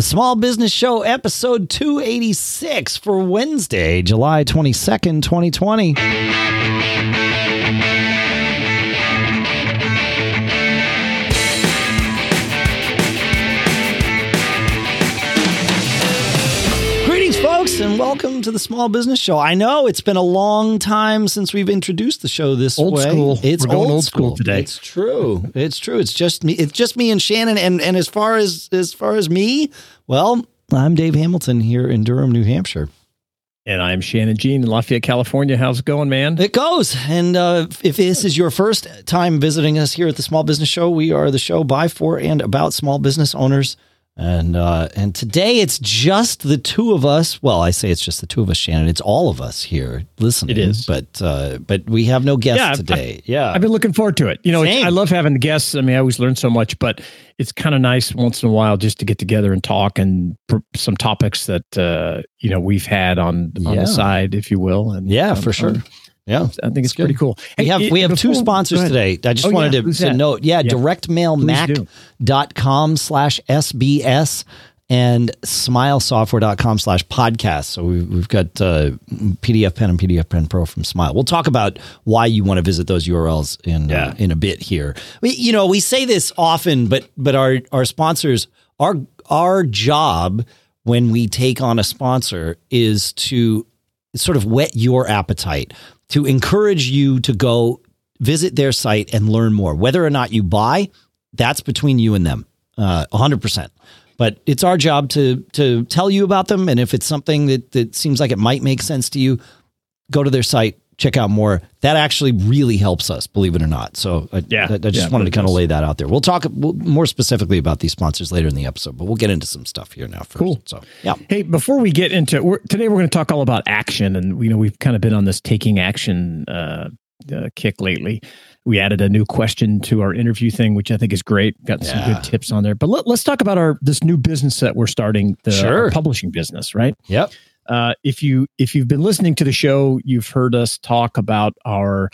The Small Business Show, episode 286 for Wednesday, July 22nd, 2020. Welcome to the Small Business Show. I know it's been a long time since we've introduced the show this Old way. school. It's We're going old, old school today. It's true. It's true. It's just me. It's just me and Shannon. And and as far as as far as me, well, I'm Dave Hamilton here in Durham, New Hampshire. And I'm Shannon Jean in Lafayette, California. How's it going, man? It goes. And uh, if this is your first time visiting us here at the Small Business Show, we are the show by, for, and about small business owners. And uh, and today it's just the two of us. Well, I say it's just the two of us, Shannon. It's all of us here listening. It is. but uh, but we have no guests Yeah, today. yeah, I've been looking forward to it. You know. I love having the guests. I mean, I always learn so much, but it's kind of nice once in a while just to get together and talk and pr- some topics that uh, you know we've had on on Yeah. the side, if you will. And yeah, um, for sure. um, Yeah, I think it's pretty cool. We have it- we have two sponsors today. I just Oh, wanted yeah. to, to note, yeah, Yeah. directmailmac.com slash SBS and smilesoftware.com slash podcast. So we've, we've got uh, PDF Pen and PDF Pen Pro from Smile. We'll talk about why you want to visit those URLs in uh, in a bit here. We, you know, we say this often, but but our our sponsors, our our job when we take on a sponsor is to sort of whet your appetite, to encourage you to go visit their site and learn more. Whether or not you buy, that's between you and them, uh, 100%. But it's our job to to tell you about them, and if it's something that that seems like it might make sense to you, go to their site, check out more. That actually really helps us, believe it or not. So I, Yeah. I, I just Yeah, wanted to kind of lay that out there. We'll talk more specifically about these sponsors later in the episode, but we'll get into some stuff here now first. Cool. So yeah, Hey, before we get into we're, today, we're going to talk all about action, and you know we've kind of been on this taking action uh, uh, kick lately. We added a new question to our interview thing, which I think is great. Got some Yeah. good tips on there. But let, let's talk about our this new business that we're starting, the Sure. publishing business, right? yep, Uh, if you if you've been listening to the show, you've heard us talk about our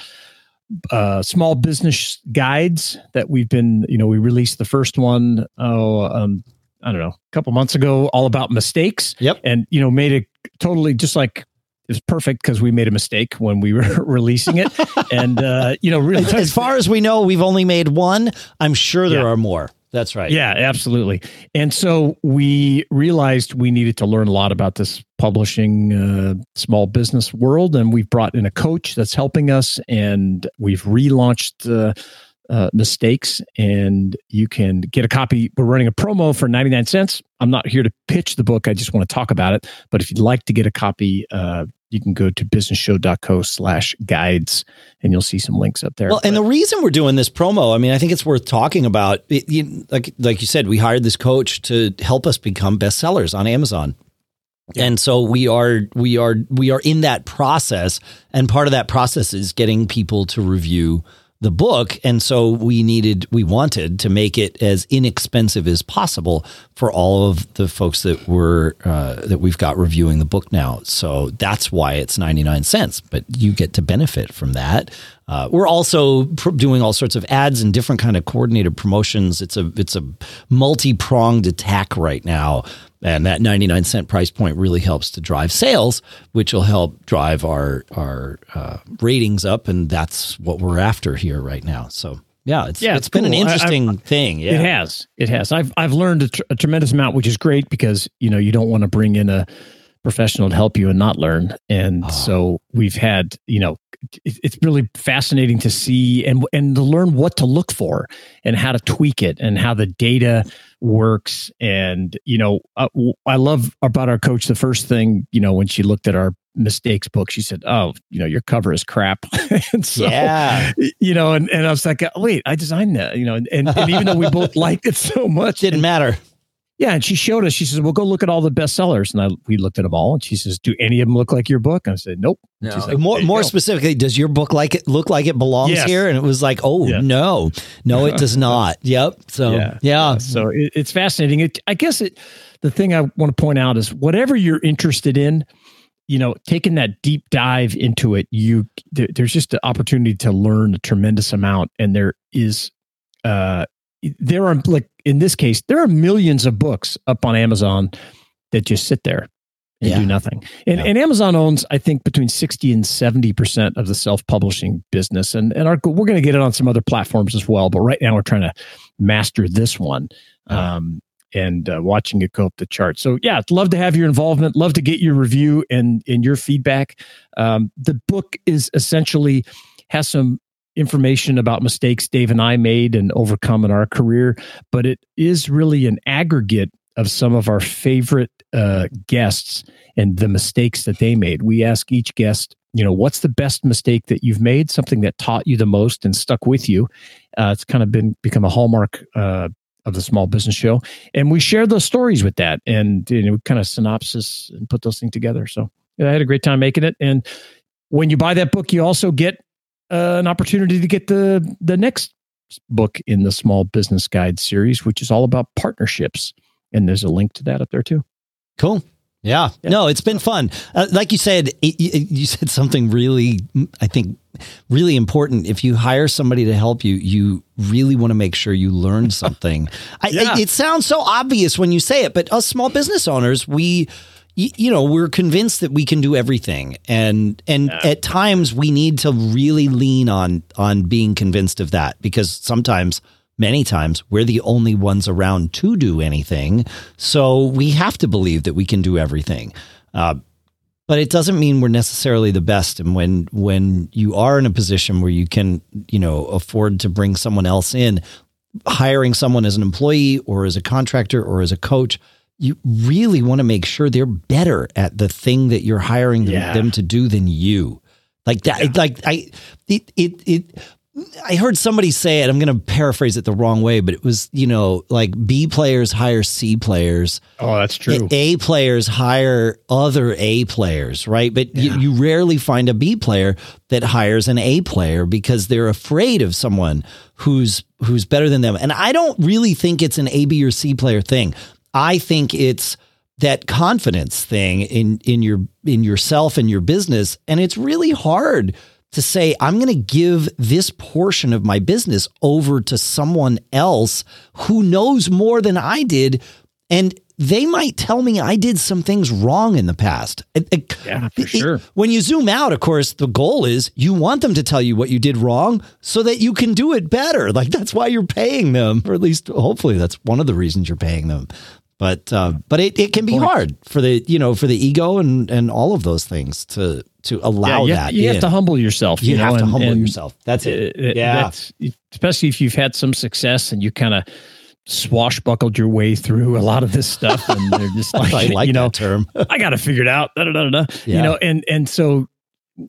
uh, small business guides that we've been. You know, we released the first one. Oh, um, I don't know, a couple months ago, all about mistakes yep. and you know made it totally just like it's perfect because we made a mistake when we were releasing it and uh you know really As far as we know, we've only made one. I'm sure there Yeah. are more. That's right. yeah absolutely and so we realized we needed to learn a lot about this publishing uh, small business world and we've brought in a coach that's helping us and we've relaunched uh, uh, mistakes and you can get a copy we're running a promo for 99 cents i'm not here to pitch the book i just want to talk about it but if you'd like to get a copy uh, you can go to businessshow.co slash guides and you'll see some links up there Well, and But- the reason we're doing this promo, I mean, I think it's worth talking about. It, you, like, like you said, we hired this coach to help us become bestsellers on Amazon. And so we are we are we are in that process and part of that process is getting people to review the book. And so we needed we wanted to make it as inexpensive as possible for all of the folks that were uh, that we've got reviewing the book now. So that's why it's 99 cents but you get to benefit from that uh, we're also pr- doing all sorts of ads and different kind of coordinated promotions it's a it's a multi-pronged attack right now and that 99 cent price point really helps to drive sales which will help drive our our uh, ratings up and that's what we're after here right now so yeah it's, Yeah, it's it's been an cool. I- I- interesting thing yeah It has. It has. I've I've learned a, tr- a tremendous amount, which is great because you know you don't want to bring in a professional to help you and not learn. And Oh. so we've had you know it, it's really fascinating to see and and to learn what to look for and how to tweak it and how the data works. And you know w- I love about our coach. The first thing you know when she looked at our mistakes book, she said, "Oh, you know your cover is crap." and so yeah you know, and, and I was like, wait, I designed that, you know, and, and, and even though we both liked it so much, It didn't matter yeah, and she showed us. She says, "Well, go look at all the bestsellers," and I we looked at them all, and she says, "Do any of them look like your book?" And I said, "Nope." And she's like, more more go." specifically does your book like it look like it belongs Yes. here and it was like oh Yeah. no no it does not yep so yeah, yeah, So it, it's fascinating. It, I guess it. The thing I want to point out is whatever you're interested in, you know, taking that deep dive into it, you there, there's just an opportunity to learn a tremendous amount, and there is uh, there are like in this case, there are millions of books up on Amazon that just sit there and Yeah. do nothing. And, Yeah. and Amazon owns, I think, between 60 and 70% of the self publishing business. And, and our, we're going to get it on some other platforms as well. But right now, we're trying to master this one um, and uh, watching it go up the chart. So, yeah, love to have your involvement, love to get your review and, and your feedback. Um, the book is essentially has some information about mistakes Dave and I made and overcome in our career, but it is really an aggregate of some of our favorite uh, guests and the mistakes that they made. We ask each guest, you know, what's the best mistake that you've made, something that taught you the most and stuck with you. Uh, it's kind of been become a hallmark uh, of the small business show, and we share those stories with that, and you know, kind of synopsis and put those things together. So yeah, I had a great time making it, and when you buy that book, you also get uh, an opportunity to get the the next book in the Small Business Guide series, which is all about partnerships. And there's a link to that up there too. Cool. Yeah. Yeah. No, it's been fun. Uh, like you said, it, you, you said something really, I think, really important. If you hire somebody to help you, you really want to make sure you learn something. I, it, it sounds so obvious when you say it, but us small business owners, we, y- you know, we're convinced that we can do everything, and and at times we need to really lean on on being convinced of that because sometimes many times we're the only ones around to do anything. So we have to believe that we can do everything. Uh, but it doesn't mean we're necessarily the best. And when when you are in a position where you can, you know, afford to bring someone else in, hiring someone as an employee or as a contractor or as a coach, you really want to make sure they're better at the thing that you're hiring them, Yeah. them to do than you. Like that, like I, it, it, it, I heard somebody say it. I'm going to paraphrase it the wrong way, but it was, you know, like B players hire C players. Oh, that's true. A players hire other A players, right? But Yeah. you, you rarely find a B player that hires an A player because they're afraid of someone who's who's better than them. And I don't really think it's an A, B, or C player thing. I think it's that confidence thing in in your in yourself and your business. And it's really hard to say, I'm going to give this portion of my business over to someone else who knows more than I did. And they might tell me I did some things wrong in the past. Yeah, for sure. when you zoom out, of course, the goal is you want them to tell you what you did wrong so that you can do it better. Like that's why you're paying them, or at least hopefully that's one of the reasons you're paying them. But uh, but it, it can be hard for the you know for the ego and and all of those things to to allow you, that. you in. have to humble yourself. You You, know, have to and- humble and yourself. That's it. it- it- Yeah. that's- especially if you've had some success and you kind of swashbuckled your way through a lot of this stuff, and they're just like, I like you know, term. I got to figure it out. Da, da, da, da. Yeah. You know, and and so,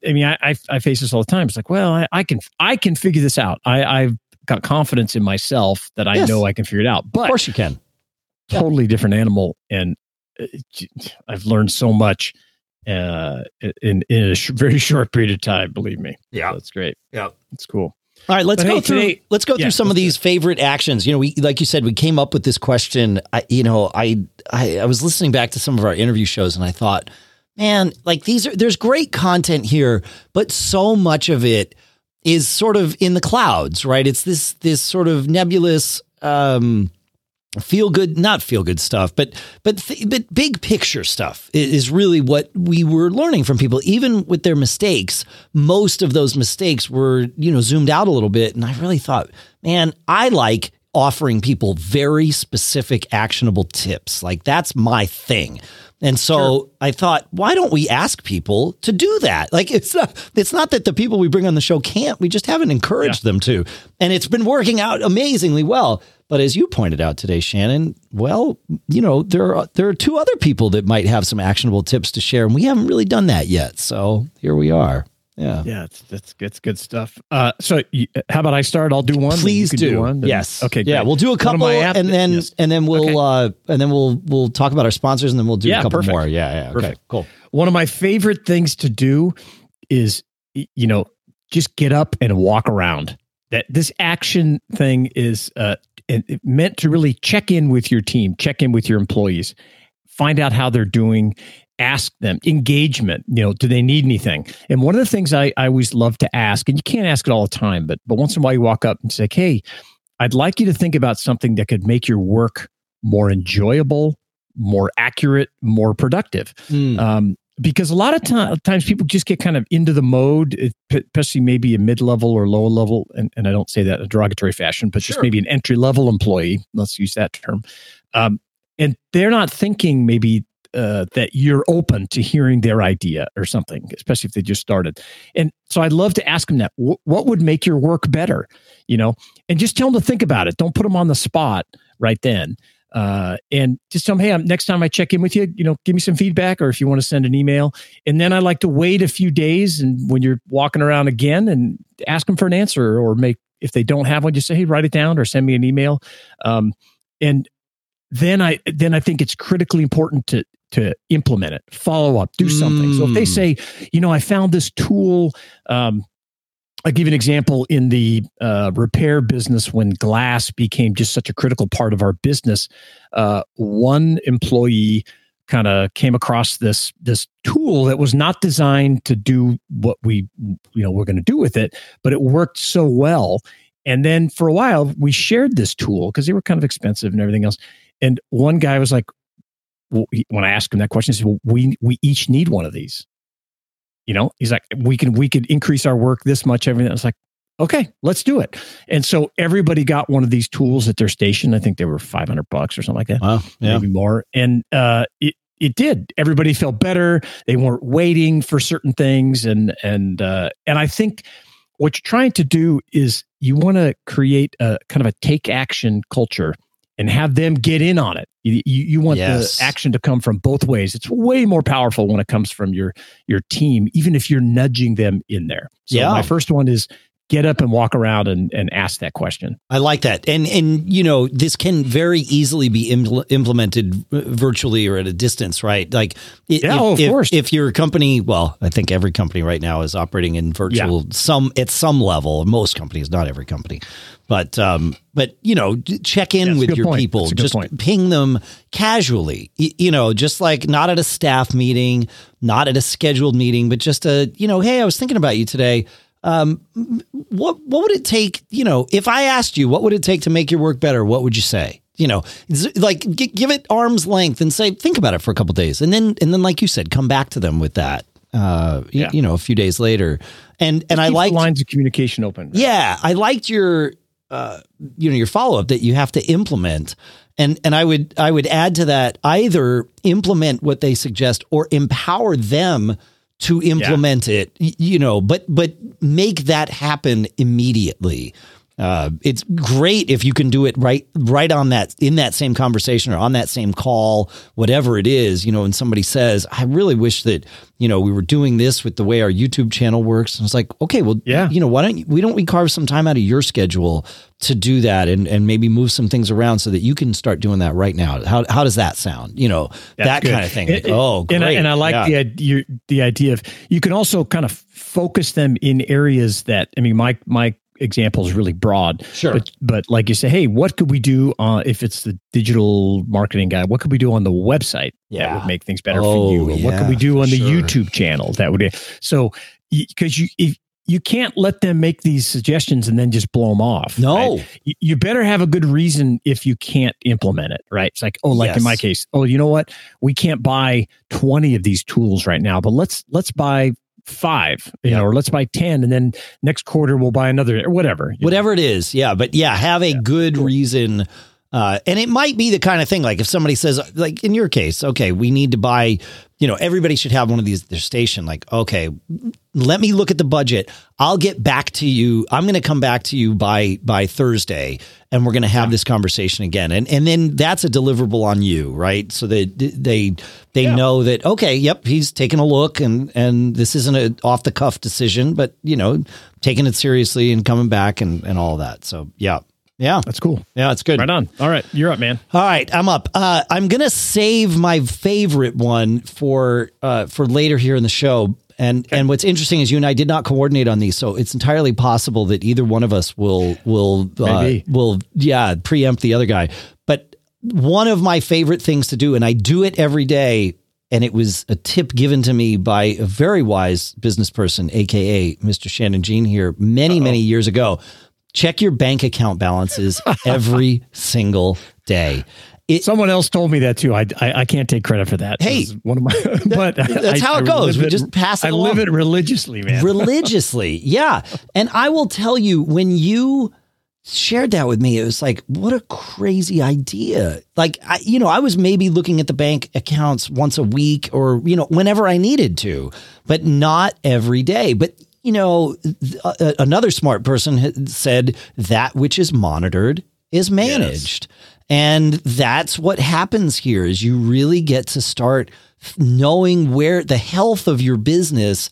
I mean, I, I I face this all the time. It's like, well, I, I can I can figure this out. I I've got confidence in myself that I Yes. know I can figure it out. But of course you can. Yeah. totally different animal, and uh, j- I've learned so much uh, in in a sh- very short period of time. Believe me. Yeah. that's great. Yeah. It's cool. All right, let's But go hey, through. today- let's go Yeah, through some of these favorite actions. You know, we like you said, we came up with this question. I, you know, I, I I was listening back to some of our interview shows, and I thought, man, like these are there's great content here, but so much of it is sort of in the clouds, right? It's this this sort of nebulous. um feel good not feel good stuff but but th- but big picture stuff is really what we were learning from people even with their mistakes most of those mistakes were you know zoomed out a little bit and i really thought man i like offering people very specific actionable tips like that's my thing and so I thought, why don't we ask people to do that? Like it's not, it's not that the people we bring on the show can't. We just haven't encouraged them to. And it's been working out amazingly well. But as you pointed out today, Shannon, well, you know, there are there are two other people that might have some actionable tips to share, and we haven't really done that yet. So here we are. Yeah. Yeah, it's that's it's good stuff. Uh, so you, how about I start? I'll do one. Please you can do. one. then- yes. Okay. Yeah, we'll do a couple, and then yes. and then we'll Okay. uh, and then we'll we'll talk about our sponsors, and then we'll do Yeah, a couple perfect. more. Yeah. Yeah. Okay. Perfect. Cool. one of my favorite things to do is you know just get up and walk around that this action thing is uh it- it meant to really check in with your team check in with your employees find out how they're doing ask them engagement you know do they need anything and one of the things i, I always love to ask and you can't ask it all the time but but once in a while you walk up and say hey I'd like you to think about something that could make your work more enjoyable, more accurate, more productive. Mm. Um, because a lot of time, times people just get kind of into the mode, especially maybe a mid level or low level. And, and I don't say that in a derogatory fashion, but sure. just maybe an entry level employee. Let's use that term. Um, and they're not thinking maybe uh, that you're open to hearing their idea or something, especially if they just started. And so I'd love to ask them that. W- what would make your work better? You know, and just tell them to think about it. Don't put them on the spot right then. Uh, and just tell them, hey, I'm, next time I check in with you, you know, give me some feedback, or if you want to send an email. And then I like to wait a few days, and when you're walking around again, and ask them for an answer, or make if they don't have one, just say, hey, write it down, or send me an email. Um, and then I then I think it's critically important to to implement it, follow up, do something. Mm. So if they mm. say, you know, I found this tool. Um, I'll give you an example in the uh, repair business when glass became just such a critical part of our business. Uh, one employee kind of came across this this tool that was not designed to do what we you know we're going to do with it, but it worked so well. And then for a while, we shared this tool because they were kind of expensive and everything else. And one guy was like, well, when I asked him that question, he said, well, we, we each need one of these. You know, he's like, we can, we could increase our work this much, everything. I was like, okay, let's do it. And so everybody got one of these tools at their station. I think they were 500 bucks or something like that. Wow. Yeah. Maybe more. And, uh, it, it did. Everybody felt better. They weren't waiting for certain things. And, and, uh, and I think what you're trying to do is you want to create a kind of a take action culture and have them get in on it. You, you, you want yes. the action to come from both ways. It's way more powerful when it comes from your your team, even if you're nudging them in there. So yeah. my first one is get up and walk around and, and ask that question. I like that. And, and, you know, this can very easily be impl- implemented virtually or at a distance, right? Like, yeah, if, oh, of if, course. If your company, well, I think every company right now is operating in virtual yeah. some, at some level, most companies, not every company, but, um, but, you know, check in with your point. people, just point. ping them casually, you know, just like not at a staff meeting, not at a scheduled meeting, but just a, you know, Hey, I was thinking about you today um, what what would it take? You know, if I asked you, what would it take to make your work better? What would you say? You know, like g- give it arm's length and say, think about it for a couple days, and then and then, like you said, come back to them with that. Uh, yeah. you, you know, a few days later, and and I like lines of communication open. Right? Yeah, I liked your uh, you know, your follow up that you have to implement. And and I would I would add to that either implement what they suggest or empower them to implement yeah. it, you know, but but make that happen immediately. Uh, it's great if you can do it right right on that in that same conversation or on that same call, whatever it is. You know, when somebody says, "I really wish that you know we were doing this with the way our YouTube channel works," and it's like, okay, well, yeah, you know, why don't we don't we carve some time out of your schedule to do that and and maybe move some things around so that you can start doing that right now? How how does that sound? You know, That's that good. kind of thing. Like, oh, great. And I, and I like yeah. the the idea of you can also kind of focus them in areas that I mean, my my example is really broad. Sure. But, but like you say, hey, what could we do uh, if it's the digital marketing guy? What could we do on the website yeah. that would make things better oh, for you? Yeah, what could we do on the sure. YouTube channel that would? So because you if, you can't let them make these suggestions and then just blow them off. No, right? you, you, better have a good reason if you can't implement it. Right? It's like, oh, like yes. in my case, oh, you know what? We can't buy twenty of these tools right now, but let's let's buy five, you yeah. know, or let's buy 10 and then next quarter we'll buy another or whatever. Whatever know. it is. Yeah. But yeah, have a yeah. good reason. Uh, and it might be the kind of thing like if somebody says, like in your case, okay, we need to buy you know, everybody should have one of these their station. Like, okay, let me look at the budget. I'll get back to you. I'm going to come back to you by by Thursday, and we're going to have yeah. this conversation again. And and then that's a deliverable on you, right? So that they they, they yeah. know that okay, yep, he's taking a look, and and this isn't an off the cuff decision, but you know, taking it seriously and coming back and and all that. So yeah. Yeah. That's cool. Yeah, it's good. Right on. All right. You're up, man. All right. I'm up. Uh, I'm going to save my favorite one for uh, for later here in the show. And okay. and what's interesting is you and I did not coordinate on these, so it's entirely possible that either one of us will will uh, will yeah preempt the other guy. But one of my favorite things to do, and I do it every day, and it was a tip given to me by a very wise business person, aka Mr. Shannon Jean here, many Uh-oh. many years ago check your bank account balances every single day. It, Someone else told me that too. I, I, I can't take credit for that. Hey, one of my, but that's I, how it goes. We just pass. I along. live it religiously, man. religiously, yeah. And I will tell you when you shared that with me, it was like, what a crazy idea. Like, I, you know, I was maybe looking at the bank accounts once a week or you know whenever I needed to, but not every day. But you know, another smart person said that which is monitored is managed. Yes. And that's what happens here is you really get to start knowing where the health of your business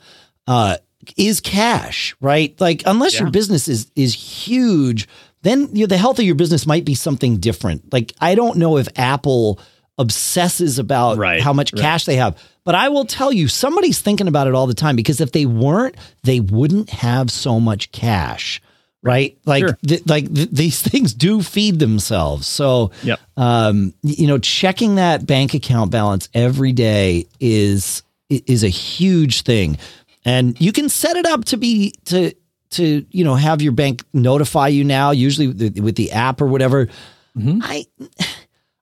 uh, is cash, right? Like unless yeah. your business is is huge, then you know, the health of your business might be something different. Like I don't know if Apple obsesses about right, how much right. cash they have. But I will tell you, somebody's thinking about it all the time because if they weren't, they wouldn't have so much cash right? Like, sure. th- like th- these things do feed themselves. So, yep. um, you know, checking that bank account balance every day is is a huge thing, and you can set it up to be to to you know have your bank notify you now. Usually with the, with the app or whatever. Mm-hmm. I.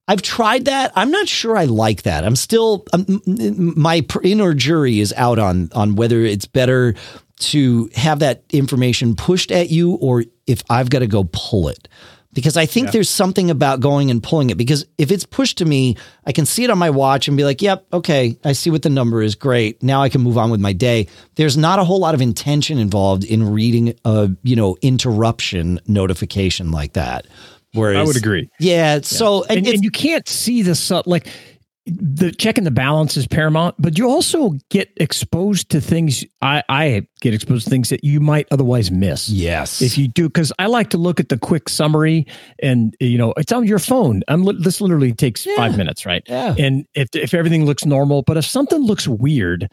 I've tried that. I'm not sure I like that. I'm still um, my inner jury is out on on whether it's better to have that information pushed at you or if I've got to go pull it. Because I think yeah. there's something about going and pulling it. Because if it's pushed to me, I can see it on my watch and be like, yep, okay, I see what the number is. Great. Now I can move on with my day. There's not a whole lot of intention involved in reading a, you know, interruption notification like that. Whereas, I would agree. Yeah. yeah. So, and, and, you can't see the, sub, like, the checking the balance is paramount, but you also get exposed to things. I, I get exposed to things that you might otherwise miss. Yes, if you do, because I like to look at the quick summary, and you know it's on your phone. I'm this literally takes yeah. five minutes, right? Yeah. And if if everything looks normal, but if something looks weird,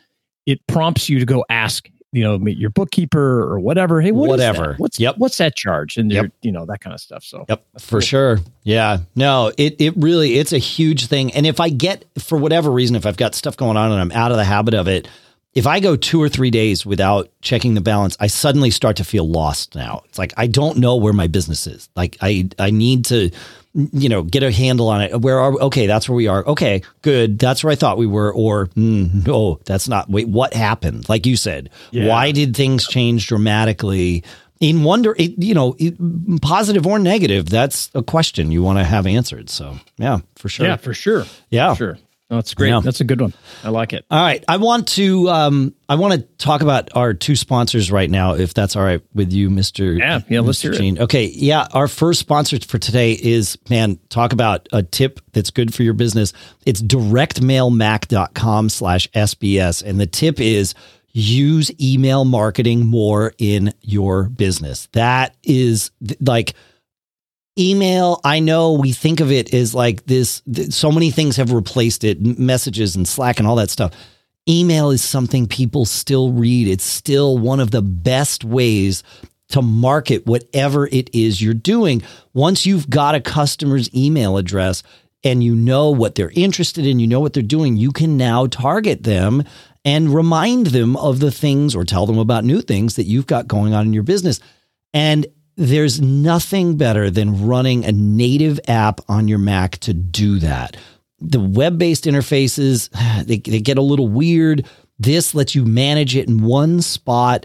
it prompts you to go ask you know, meet your bookkeeper or whatever. Hey, what whatever. What's yep. What's that charge? And yep. you know that kind of stuff. So yep, for cool. sure. Yeah. No, it it really it's a huge thing. And if I get for whatever reason, if I've got stuff going on and I'm out of the habit of it, if I go two or three days without checking the balance, I suddenly start to feel lost. Now it's like I don't know where my business is. Like I I need to you know, get a handle on it. Where are we? Okay, that's where we are. Okay, good. That's where I thought we were. Or mm, no, that's not. Wait, what happened? Like you said, yeah. why did things change dramatically? In wonder, it, you know, it, positive or negative, that's a question you want to have answered. So, yeah, for sure. Yeah, for sure. Yeah, for sure. That's great. Yeah. That's a good one. I like it. All right. I want to um I want to talk about our two sponsors right now, if that's all right with you, Mr. Yeah, yeah, let's hear Jean. it. Okay. Yeah. Our first sponsor for today is man, talk about a tip that's good for your business. It's directmailmac.com slash SBS. And the tip is use email marketing more in your business. That is like email. I know we think of it as like this so many things have replaced it messages and slack and all that stuff. Email is something people still read. It's still one of the best ways to market whatever it is you're doing. Once you've got a customer's email address and you know what they're interested in you know what they're doing you can now target them and remind them of the things or tell them about new things that you've got going on in your business. And there's nothing better than running a native app on your Mac to do that. The web based interfaces, they, they get a little weird. This lets you manage it in one spot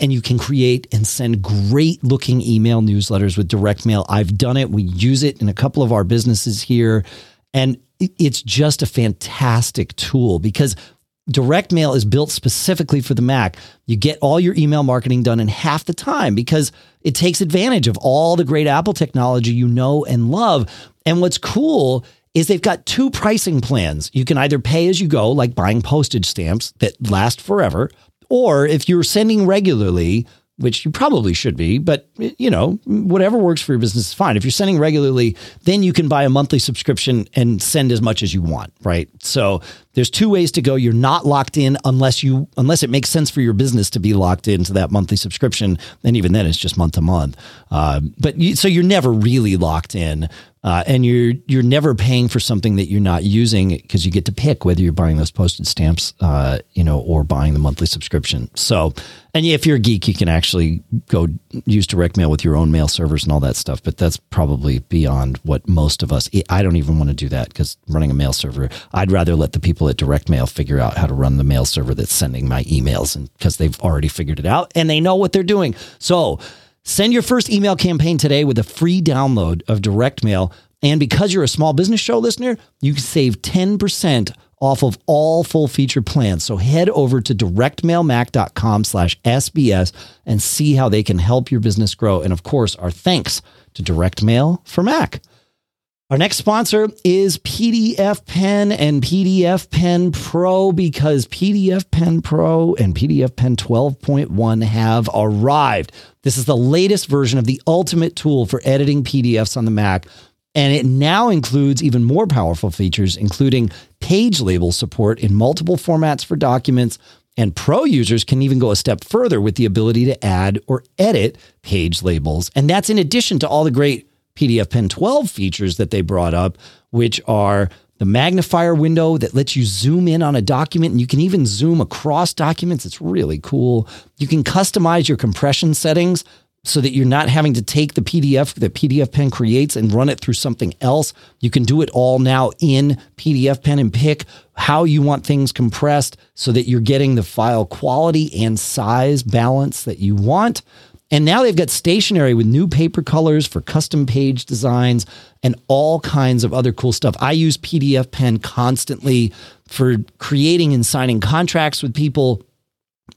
and you can create and send great looking email newsletters with direct mail. I've done it. We use it in a couple of our businesses here. And it's just a fantastic tool because direct mail is built specifically for the Mac. You get all your email marketing done in half the time because it takes advantage of all the great Apple technology you know and love. And what's cool is they've got two pricing plans. You can either pay as you go, like buying postage stamps that last forever, or if you're sending regularly, which you probably should be, but you know, whatever works for your business is fine. If you're sending regularly, then you can buy a monthly subscription and send as much as you want, right? So there's two ways to go. You're not locked in unless you unless it makes sense for your business to be locked into that monthly subscription. And even then, it's just month to month. Uh, but you, so you're never really locked in. Uh, and you're you're never paying for something that you're not using because you get to pick whether you're buying those postage stamps, uh, you know, or buying the monthly subscription. So, and if you're a geek, you can actually go use direct mail with your own mail servers and all that stuff. But that's probably beyond what most of us. I don't even want to do that because running a mail server, I'd rather let the people at direct mail figure out how to run the mail server that's sending my emails, and because they've already figured it out and they know what they're doing. So Send your first email campaign today with a free download of direct mail. And because you're a small business show listener, you can save 10% off of all full feature plans. So head over to directmailmac.com slash SBS and see how they can help your business grow. And of course, our thanks to Direct Mail for Mac. Our next sponsor is PDF Pen and PDF Pen Pro because PDF Pen Pro and PDF Pen 12.1 have arrived. This is the latest version of the ultimate tool for editing PDFs on the Mac, and it now includes even more powerful features, including page label support in multiple formats for documents. And pro users can even go a step further with the ability to add or edit page labels. And that's in addition to all the great PDF Pen 12 features that they brought up, which are the magnifier window that lets you zoom in on a document and you can even zoom across documents. It's really cool. You can customize your compression settings so that you're not having to take the PDF that PDF Pen creates and run it through something else. You can do it all now in PDF Pen and pick how you want things compressed so that you're getting the file quality and size balance that you want. And now they've got stationery with new paper colors for custom page designs and all kinds of other cool stuff. I use PDF Pen constantly for creating and signing contracts with people.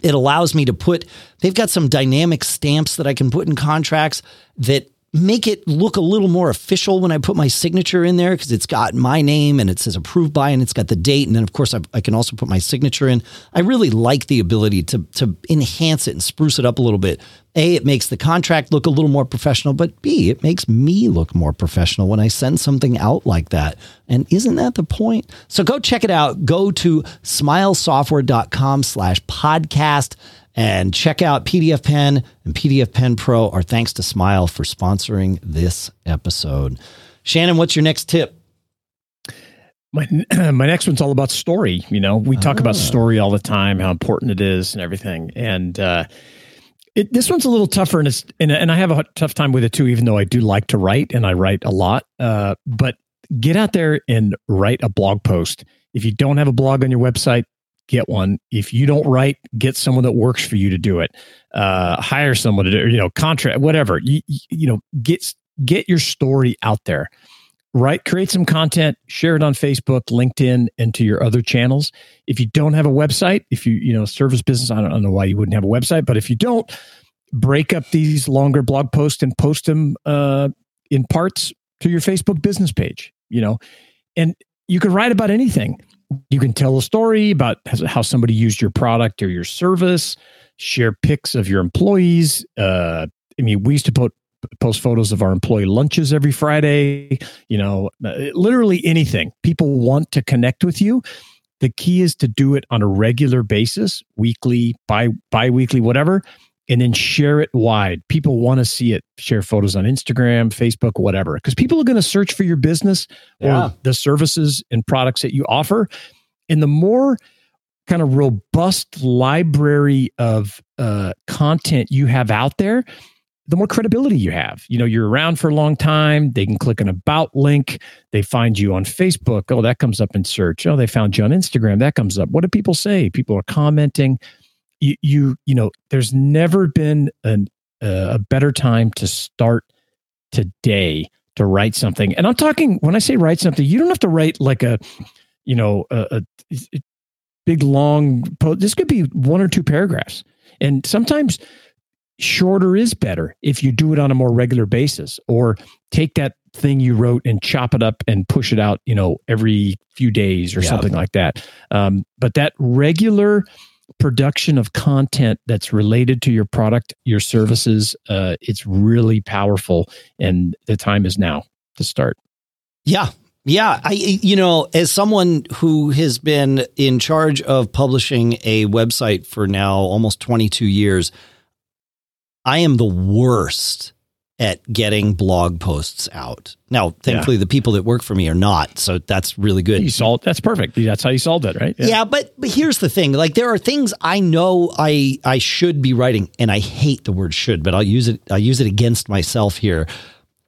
It allows me to put, they've got some dynamic stamps that I can put in contracts that make it look a little more official when I put my signature in there because it's got my name and it says approved by and it's got the date. And then, of course, I, I, can also put my signature in. I really like the ability to, to enhance it and spruce it up a little bit. A, it makes the contract look a little more professional, but B, it makes me look more professional when I send something out like that. And isn't that the point? So go check it out. Go to smilesoftware.com slash podcast and check out PDF Pen and PDF Pen Pro. Our thanks to Smile for sponsoring this episode. Shannon, what's your next tip? My my next one's all about story. You know, we talk about ah. story all the time, how important it is, and everything. And uh, it, this one's a little tougher, and it's and, and I have a tough time with it too. Even though I do like to write, and I write a lot, uh, but get out there and write a blog post. If you don't have a blog on your website, get one. If you don't write, get someone that works for you to do it. Uh, hire someone to do, you know, contract, whatever. You, you know, get get your story out there. Right, create some content, share it on Facebook, LinkedIn, and to your other channels. If you don't have a website, if you you know service business, I don't, I don't know why you wouldn't have a website, but if you don't, break up these longer blog posts and post them uh, in parts to your Facebook business page. You know, and you can write about anything you can tell a story about how somebody used your product or your service, share pics of your employees. Uh, I mean, we used to put post photos of our employee lunches every Friday, you know, uh, literally anything. People want to connect with you. The key is to do it on a regular basis, weekly, bi bi-weekly, whatever, and then share it wide. People want to see it. Share photos on Instagram, Facebook, whatever, because people are going to search for your business yeah. or the services and products that you offer. And the more kind of robust library of uh, content you have out there, the more credibility you have. You know, you're around for a long time. They can click an about link. They find you on Facebook. Oh, that comes up in search. Oh, they found you on Instagram. That comes up. What do people say? People are commenting you you you know there's never been an, uh, a better time to start today to write something. And i'm talking when i say write something you don't have to write like a you know a, a, big long post this could be one or two paragraphs. And sometimes shorter is better if you do it on a more regular basis or take that thing you wrote and chop it up and push it out you know every few days or yeah. something like that. Um, but that regular production of content that's related to your product, your services, uh, it's really powerful. And the time is now to start. Yeah. Yeah. I, you know, as someone who has been in charge of publishing a website for now almost 22 years, I am the worst at getting blog posts out. Now, thankfully, the people that work for me are not, so that's really good. You solved. That's perfect. That's how you solved it, right? Yeah. but but here's the thing: like there are things I know I I should be writing, and I hate the word should, but I'll use it. I use it against myself here.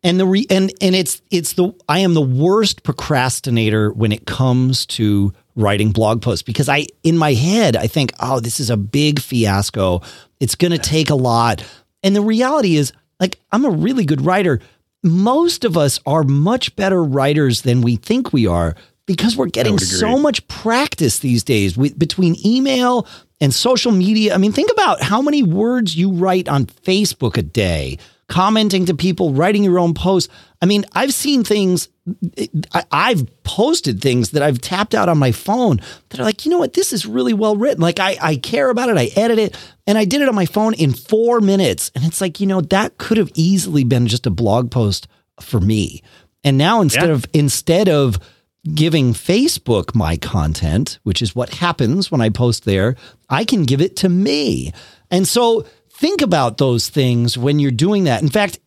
And the re, and and it's it's the I am the worst procrastinator when it comes to writing blog posts because I in my head I think oh this is a big fiasco it's going to take a lot and the reality is like I'm a really good writer. Most of us are much better writers than we think we are because we're getting so much practice these days with, between email and social media. I mean think about how many words you write on Facebook a day commenting to people, writing your own posts. I mean, I've seen things, I, have posted things that I've tapped out on my phone that are like, you know what, this is really well written. Like, I, I care about it, I edit it, and I did it on my phone in four minutes. And it's like, you know, that could have easily been just a blog post for me. And now instead yeah. of, instead of, giving Facebook my content, which is what happens when I post there, I can give it to me. And so think about those things when you're doing that. In fact,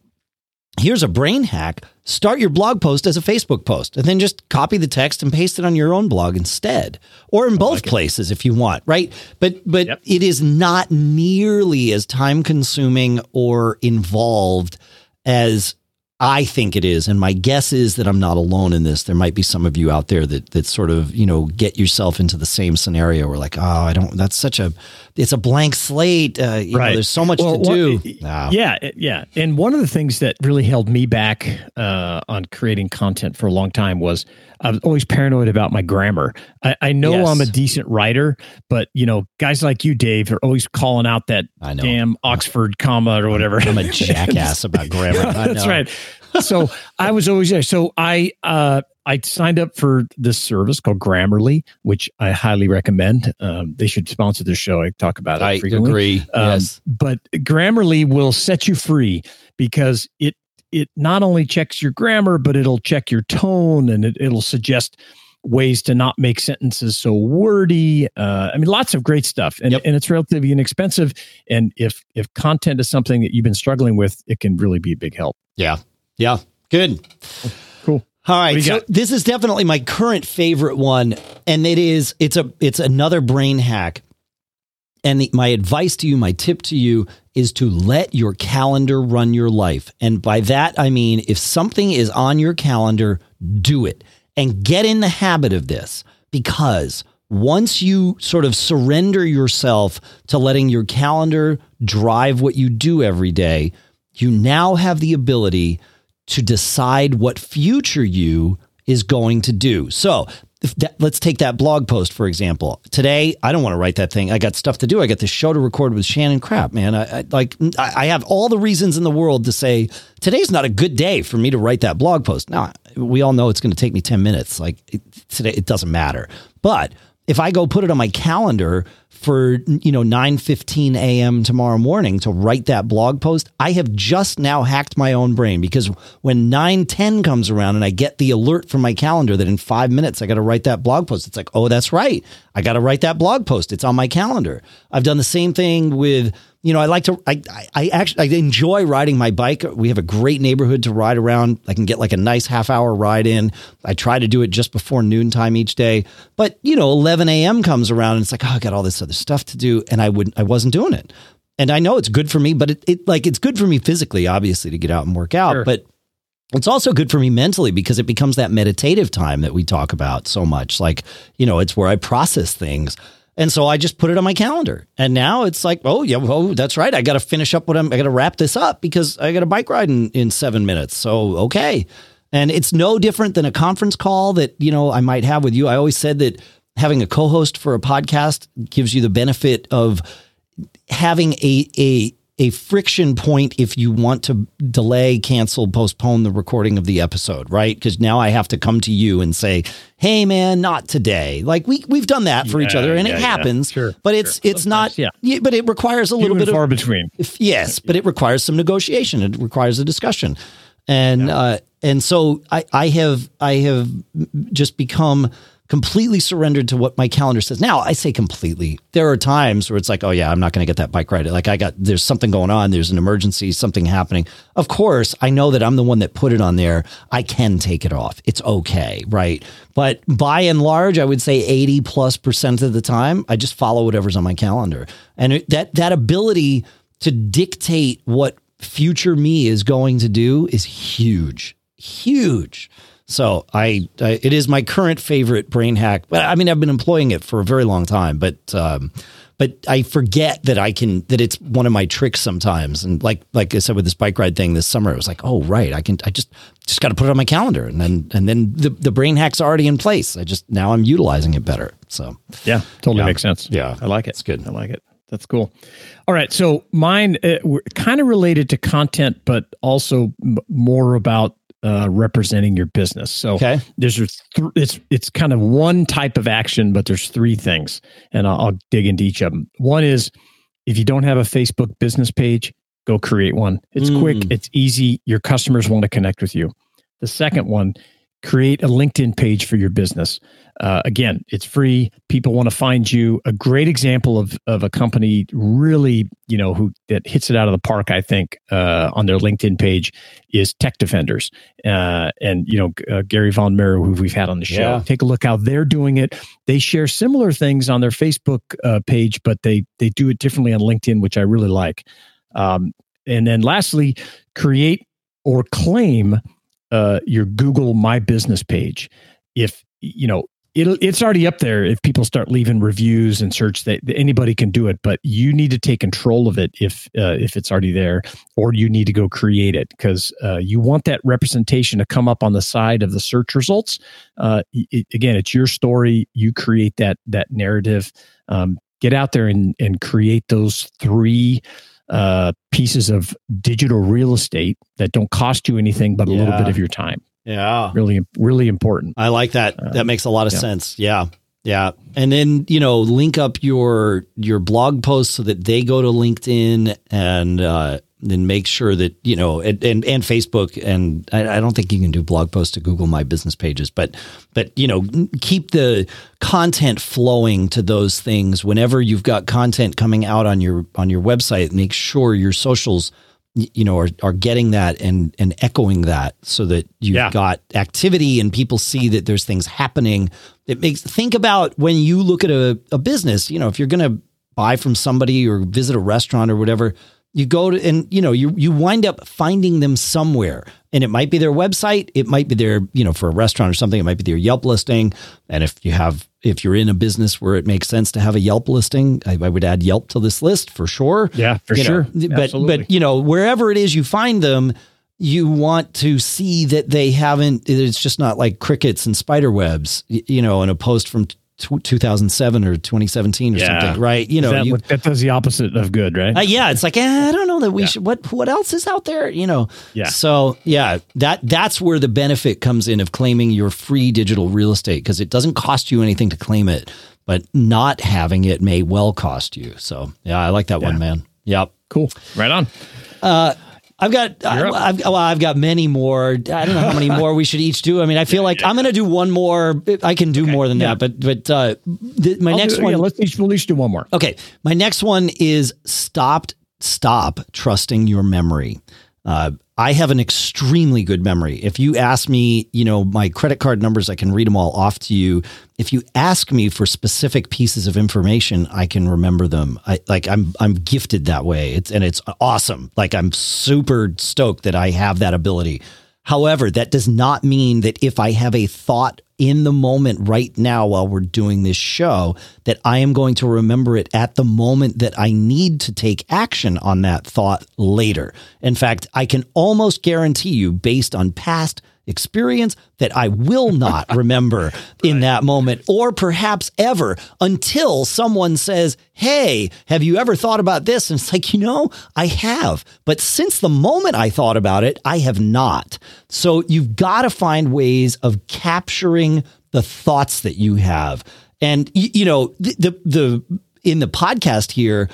here's a brain hack start your blog post as a Facebook post and then just copy the text and paste it on your own blog instead or in both like places if you want, right? But but yep. it is not nearly as time consuming or involved as I think it is, and my guess is that I'm not alone in this. There might be some of you out there that that sort of you know get yourself into the same scenario. Where like, oh, I don't. That's such a. It's a blank slate. Uh, you right. Know, there's so much well, to do. Yeah, yeah. And one of the things that really held me back uh, on creating content for a long time was I was always paranoid about my grammar. I, I know yes. I'm a decent writer, but you know, guys like you, Dave, are always calling out that damn Oxford comma or whatever. I'm a jackass about grammar. That's right. So I was always there. So I uh, I signed up for this service called Grammarly, which I highly recommend. Um, they should sponsor the show. I talk about it. I frequently. agree. Um, yes, but Grammarly will set you free because it it not only checks your grammar, but it'll check your tone and it, it'll suggest ways to not make sentences so wordy. Uh, I mean, lots of great stuff, and, yep. and it's relatively inexpensive. And if if content is something that you've been struggling with, it can really be a big help. Yeah, yeah, good, cool. All right, so got? this is definitely my current favorite one, and it is it's a it's another brain hack. And the, my advice to you, my tip to you is to let your calendar run your life. And by that, I mean, if something is on your calendar, do it and get in the habit of this because once you sort of surrender yourself to letting your calendar drive what you do every day, you now have the ability to decide what future you is going to do. So that, let's take that blog post for example. Today, I don't want to write that thing. I got stuff to do. I got this show to record with Shannon Crap, man. I, I like I have all the reasons in the world to say today's not a good day for me to write that blog post. Now, we all know it's going to take me 10 minutes. Like it, today it doesn't matter. But if I go put it on my calendar for you know 9:15 a.m. tomorrow morning to write that blog post, I have just now hacked my own brain because when 9:10 comes around and I get the alert from my calendar that in 5 minutes I got to write that blog post, it's like, "Oh, that's right. I got to write that blog post. It's on my calendar." I've done the same thing with you know, I like to, I, I actually, I enjoy riding my bike. We have a great neighborhood to ride around. I can get like a nice half hour ride in. I try to do it just before noontime each day. But, you know, 11 a.m. comes around and it's like, oh, I got all this other stuff to do. And I wouldn't, I wasn't doing it. And I know it's good for me, but it, it like, it's good for me physically, obviously, to get out and work out. Sure. But it's also good for me mentally because it becomes that meditative time that we talk about so much. Like, you know, it's where I process things. And so I just put it on my calendar. And now it's like, oh, yeah, oh, that's right. I got to finish up what I'm, I got to wrap this up because I got a bike ride in, in seven minutes. So, okay. And it's no different than a conference call that, you know, I might have with you. I always said that having a co host for a podcast gives you the benefit of having a, a, a friction point if you want to delay, cancel, postpone the recording of the episode, right? Because now I have to come to you and say, "Hey, man, not today." Like we we've done that for yeah, each other, and yeah, it happens. Yeah, sure, but it's sure. it's Sometimes, not. Yeah. but it requires a little bit far of between. If, yes, but it requires some negotiation. It requires a discussion, and uh, and so I I have I have just become completely surrendered to what my calendar says. Now, I say completely. There are times where it's like, oh yeah, I'm not going to get that bike ride. Like I got there's something going on, there's an emergency, something happening. Of course, I know that I'm the one that put it on there. I can take it off. It's okay, right? But by and large, I would say 80 plus percent of the time, I just follow whatever's on my calendar. And that that ability to dictate what future me is going to do is huge. Huge. So I, I, it is my current favorite brain hack. But I mean, I've been employing it for a very long time, but um, but I forget that I can that it's one of my tricks sometimes. And like like I said with this bike ride thing this summer, it was like, oh right, I can I just just got to put it on my calendar, and then and then the the brain hack's already in place. I just now I'm utilizing it better. So yeah, totally Yeah. makes sense. Yeah. I like it. It's good. I like it. That's cool. All right, so mine uh, kind of related to content, but also m- more about uh, representing your business. So okay, there's th- it's it's kind of one type of action, but there's three things, and I'll, I'll dig into each of them. One is if you don't have a Facebook business page, go create one. It's Mm. quick, it's easy. Your customers want to connect with you. The second one, create a LinkedIn page for your business. Uh, again, it's free. People want to find you. A great example of of a company really, you know, who that hits it out of the park. I think uh, on their LinkedIn page is Tech Defenders, uh, and you know uh, Gary Von Mero, who we've had on the show. Yeah. Take a look how they're doing it. They share similar things on their Facebook uh, page, but they they do it differently on LinkedIn, which I really like. Um, and then lastly, create or claim uh, your Google My Business page. If you know it'll, it's already up there. If people start leaving reviews and search, that anybody can do it, but you need to take control of it if uh, if it's already there, or you need to go create it because uh, you want that representation to come up on the side of the search results. Uh, it, again, it's your story. You create that that narrative. Um, get out there and and create those three uh, pieces of digital real estate that don't cost you anything but a little bit of your time. yeah. Really, really important. I like that. Um, that makes a lot of yeah. sense. Yeah. Yeah. And then, you know, link up your your blog posts so that they go to LinkedIn and uh then make sure that, you know, and and, and Facebook and I, I don't think you can do blog posts to Google My Business pages, but but you know, keep the content flowing to those things whenever you've got content coming out on your on your website, make sure your socials you know are, are getting that and and echoing that so that you've Yeah. got activity and people see that there's things happening it makes think about when you look at a, a business you know if you're going to buy from somebody or visit a restaurant or whatever you go to and you know you you wind up finding them somewhere and it might be their website it might be their you know for a restaurant or something it might be their yelp listing and if you have if you're in a business where it makes sense to have a yelp listing i, I would add yelp to this list for sure Yeah, for you know, sure. but Absolutely. but you know wherever it is you find them you want to see that they haven't it's just not like crickets and spider webs you know in a post from t- 2007 or 2017 or Yeah. something right you know that, you, that does the opposite of good, right? uh, yeah it's like eh, i don't know that we Yeah. should what what else is out there you know Yeah. so yeah that that's where the benefit comes in of claiming your free digital real estate because it doesn't cost you anything to claim it but not having it may well cost you so yeah i like that one man yep cool. Right on. I've got I, I've, well, I've got many more. I don't know how many more we should each do. I mean, I feel like I'm going to do one more. I can do more than Yeah. that, but but uh, th- my I'll next do- one. yeah, let's each, we'll each do one more. Okay, my next one is stopped. Stop trusting your memory. Uh, I have an extremely good memory. If you ask me, you know, my credit card numbers, I can read them all off to you. If you ask me for specific pieces of information, I can remember them. I like I'm I'm gifted that way. It's and it's awesome. Like I'm super stoked that I have that ability. However, that does not mean that if I have a thought in the moment right now while we're doing this show, that I am going to remember it at the moment that I need to take action on that thought later. In fact, I can almost guarantee you, based on past experience, that I will not remember in that moment or perhaps ever until someone says, Hey, have you ever thought about this? And it's like, you know, I have. But since the moment I thought about it, I have not. So you've got to find ways of capturing the thoughts that you have. And, you know, the, the, the in the podcast here,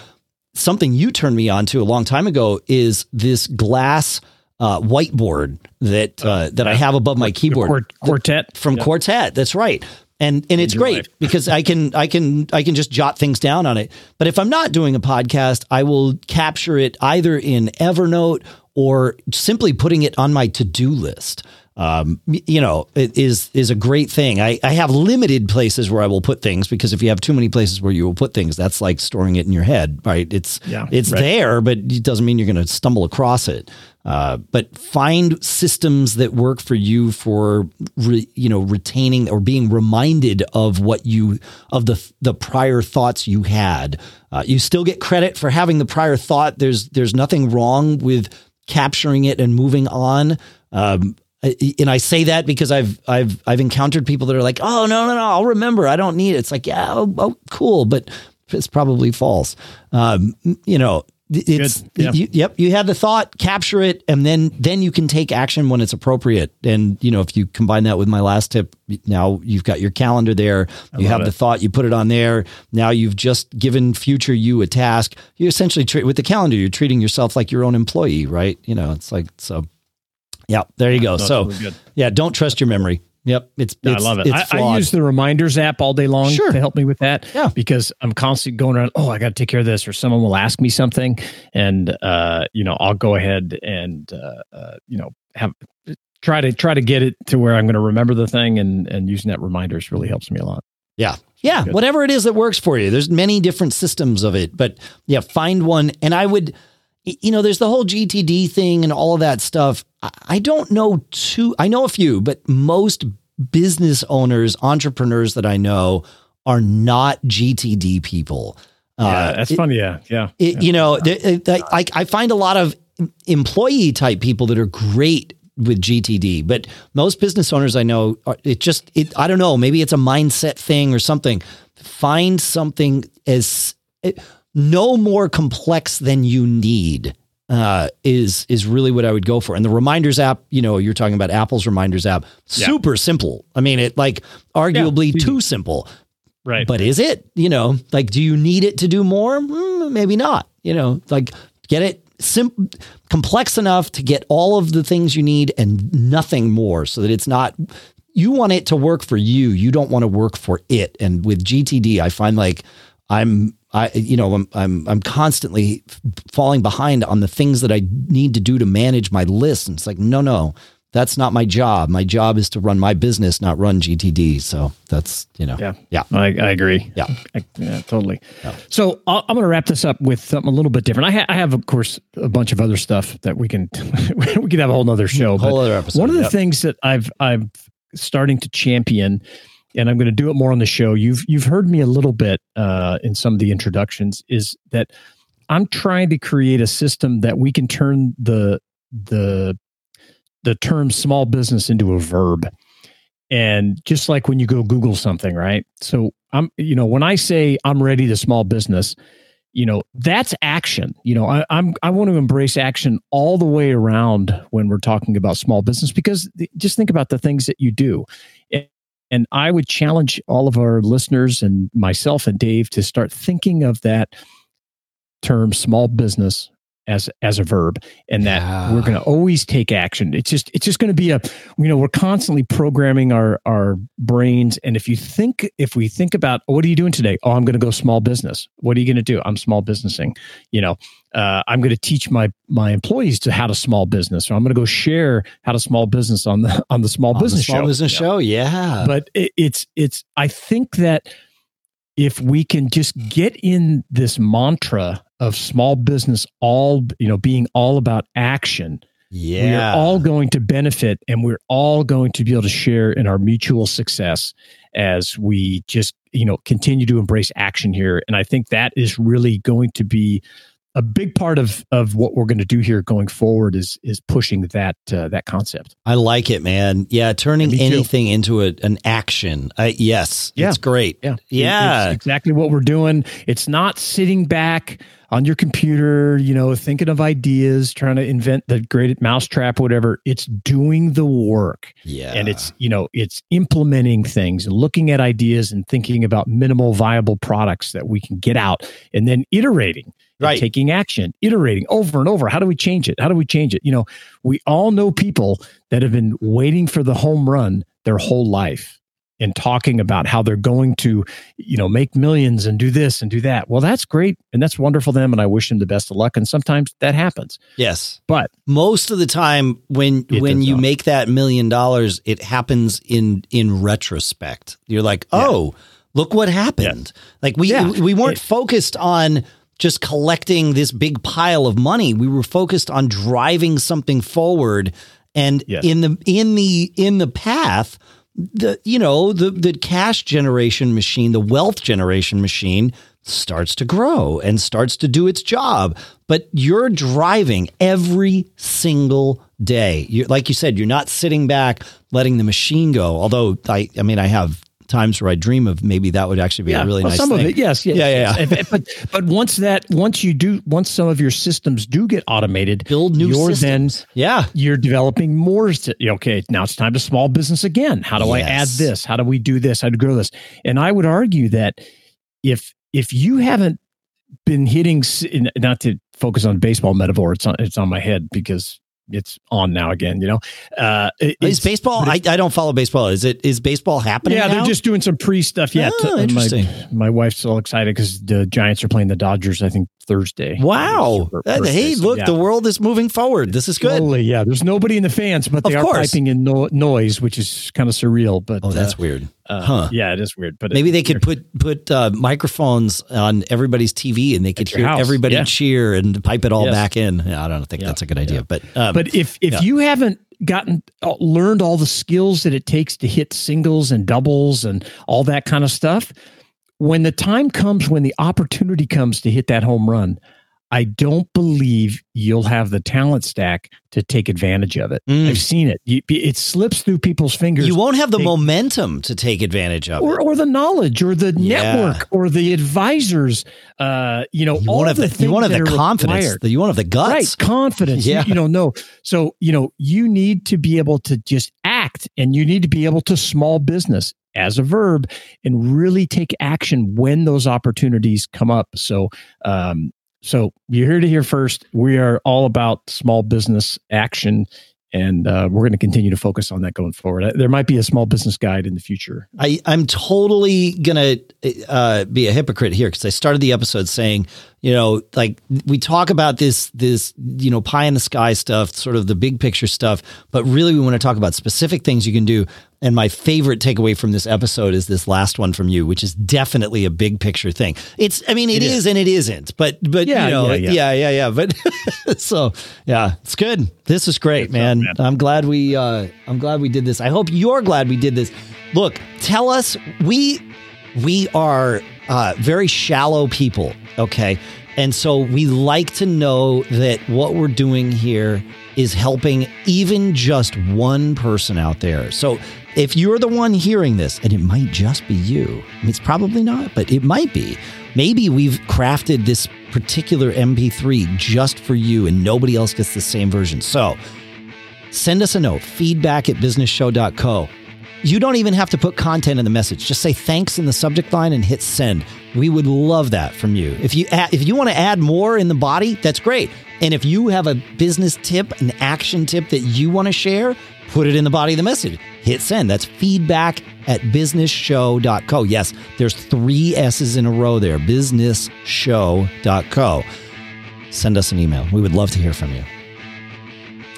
something you turned me on to a long time ago is this glass uh, whiteboard that uh, that I have above my keyboard Quart- quartet. from Quartet. That's right. and and it's great life. because I can I can I can just jot things down on it. But if I'm not doing a podcast, I will capture it either in Evernote or simply putting it on my to do list. Um, you know, it is is a great thing. I, I have limited places where I will put things because if you have too many places where you will put things, that's like storing it in your head, right? It's Yeah, it's right. there, but it doesn't mean you're going to stumble across it. Uh, but find systems that work for you for re, you know retaining or being reminded of what you of the the prior thoughts you had. Uh, you still get credit for having the prior thought. There's there's nothing wrong with capturing it and moving on. Um, and I say that because I've I've I've encountered people that are like, oh no no no, I'll remember. I don't need it. It's like yeah, oh, oh cool, but it's probably false. Um, you know, it's Yeah. you, yep. You had the thought, capture it, and then then you can take action when it's appropriate. And you know, if you combine that with my last tip, now you've got your calendar there. You have love the thought, you put it on there. Now you've just given future you a task. You essentially treat with the calendar. You're treating yourself like your own employee, right? You know, it's like so. Yeah, there you go. So yeah, don't trust your memory. Yep, it's, No, I love it. It's I, I use the reminders app all day long Sure. to help me with that. Yeah. Because I'm constantly going around, oh, I got to take care of this, or someone will ask me something. And, uh, you know, I'll go ahead and, uh, uh, you know, have try to try to get it to where I'm going to remember the thing and, and using that reminders really helps me a lot. Yeah. Yeah. Good. Whatever it is that works for you. There's many different systems of it, but yeah, find one. And I would, you know, there's the whole GTD thing and all of that stuff. I- don't know too, I know a few, but most business owners, entrepreneurs that I know are not GTD people. Yeah, Uh, that's it- funny. Yeah. Yeah. it, you know, it- I, I find a lot of employee type people that are great with GTD, but most business owners I know, are, it just, it, I don't know, maybe it's a mindset thing or something. Find something as it, no more complex than you need. Uh, is is really what I would go for, and the reminders app. You know, you're talking about Apple's reminders app. Yeah. Super simple. I mean, it like arguably easy. too simple. Right. But is it? You know, like, do you need it to do more? Mm, maybe not. You know, like, get it sim- complex enough to get all of the things you need and nothing more so that it's not. You want it to work for you. You don't want to work for it. And with GTD, I find like I'm, I, you know, I'm, I'm, I'm constantly falling behind on the things that I need to do to manage my list. And it's like, no, no, that's not my job. My job is to run my business, not run GTD. So that's, you know, Yeah. yeah. I, I agree. Yeah. I, yeah, totally. So I'll, I'm going to wrap this up with something a little bit different. I, ha- I have, of course, a bunch of other stuff that we can we could have a whole nother show. Whole but other episode, One of the yep. things that I've I'm starting to champion, and I'm going to do it more on the show. You've you've heard me a little bit uh, in some of the introductions. Is that I'm trying to create a system that we can turn the the the term small business into a verb and just like when you go google something right so i'm you know when i say i'm ready to small business you know that's action you know I, i'm i want to embrace action all the way around when we're talking about small business because th- just think about the things that you do and, i would challenge all of our listeners and myself and dave to start thinking of that term small business as as a verb and that Yeah. we're going to always take action. It's just it's just going to be a you know we're constantly programming our our brains. And if you think if we think about what are you doing today? Oh i'm going to go small business. What are you going to do? I'm small businessing. You know uh, i'm going to teach my my employees to how to small business. Or i'm going to go share how to small business on the on the small On the business small show. business show. Yeah. but it, it's it's i think that if we can just get in this mantra of small business all you know being all about action yeah. we are all going to benefit and we're all going to be able to share in our mutual success as we just you know continue to embrace action here and i think that is really going to be a big part of of what we're going to do here going forward is is pushing that uh, that concept I like it, man. Yeah. Turning anything into a, an action. Uh, yes. Yeah. It's great. Yeah. Yeah. It's exactly what we're doing. It's not sitting back on your computer, you know, thinking of ideas, trying to invent the great mousetrap, whatever. It's doing the work. Yeah. And it's, you know, it's implementing things and looking at ideas and thinking about minimal viable products that we can get out and then iterating. Right. taking action, iterating over and over. How do we change it? How do we change it? You know, we all know people that have been waiting for the home run their whole life and talking about how they're going to, you know, make millions and do this and do that. Well, that's great and that's wonderful them and I wish them the best of luck and sometimes that happens. Yes. But most of the time when when you not. make that million dollars, it happens in in retrospect. You're like, "Oh, yeah. look what happened." Yeah. Like we yeah. we weren't it, focused on just collecting this big pile of money. We were focused on driving something forward and yes. in the in the in the path the you know the the cash generation machine, the wealth generation machine starts to grow and starts to do its job. But you're driving every single day. You're, like you said, you're not sitting back letting the machine go. Although I, I mean, I have times where I dream of maybe that would actually be yeah, a really well, nice some thing. of it, yes, yes, yeah, yeah. yeah. but but once that once you do once some of your systems do get automated, build new you're systems. Then, yeah, you're developing more. Okay, now it's time to small business again. How do yes. I add this? How do we do this? How do grow this? And I would argue that if if you haven't been hitting, not to focus on baseball metaphor, it's on it's on my head because it's on now again. You know, uh, is baseball? I, I don't follow baseball. Is it is baseball happening? Yeah, now? they're just doing some pre stuff. Yeah, oh, interesting. My, my wife's all excited because the Giants are playing the Dodgers. I think Thursday. Wow. hey, look, yeah. the world is moving forward. This is good. Slowly, yeah. There's nobody in the fans, but they of are course. piping in no- noise, which is kind of surreal. But oh, that's uh, weird. Uh, huh? Yeah, it is weird. But maybe they could put put uh, microphones on everybody's TV and they could hear house. everybody yeah. cheer and pipe it all yes. back in. Yeah, I don't think yeah. that's a good idea. But um, but if if you haven't gotten uh, learned all the skills that it takes to hit singles and doubles and all that kind of stuff when the time comes when the opportunity comes to hit that home run I don't believe you'll have the talent stack to take advantage of it. Mm. I've seen it. You, it slips through people's fingers. You won't have the they, momentum to take advantage of or, it. Or the knowledge or the yeah. network or the advisors. Uh, you know, you all of the, the You want to have the confidence. The, you want to have the guts. Right. Confidence. Yeah. You, you know. So, you know, you need to be able to just act and you need to be able to small business as a verb and really take action when those opportunities come up. So, um, so you're here to hear first. We are all about small business action, and uh, we're going to continue to focus on that going forward. There might be a small business guide in the future. I, I'm totally going to uh, be a hypocrite here because I started the episode saying you know, like we talk about this, this, you know, pie in the sky stuff, sort of the big picture stuff, but really we want to talk about specific things you can do. And my favorite takeaway from this episode is this last one from you, which is definitely a big picture thing. It's, I mean, it, it is. is. and it isn't, but, but, yeah, you know, yeah, yeah, yeah, yeah. But so, yeah, it's good. This is great, man. man. I'm glad we, uh, I'm glad we did this. I hope you're glad we did this. Look, tell us, we, we are uh, very shallow people. Okay. And so we like to know that what we're doing here is helping even just one person out there. So if you're the one hearing this, and it might just be you, it's probably not, but it might be. Maybe we've crafted this particular MP3 just for you and nobody else gets the same version. So send us a note feedback at businessshow.co. You don't even have to put content in the message. Just say thanks in the subject line and hit send. We would love that from you. If you add, if you want to add more in the body, that's great. And if you have a business tip, an action tip that you want to share, put it in the body of the message. Hit send. That's feedback at businessshow.co. Yes, there's three S's in a row there. Businessshow.co. Send us an email. We would love to hear from you.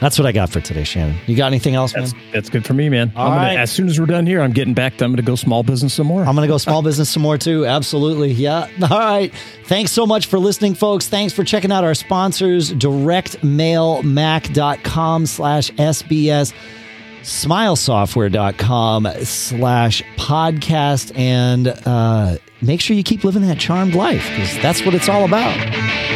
That's what I got for today, Shannon. You got anything else, that's, man? That's good for me, man. All gonna, right. As soon as we're done here, I'm getting back to I'm going to go small business some more. I'm going to go small business some more too. Absolutely. Yeah. All right. Thanks so much for listening, folks. Thanks for checking out our sponsors, directmailmac.com slash SBS, smilesoftware.com slash podcast. And uh, make sure you keep living that charmed life because that's what it's all about.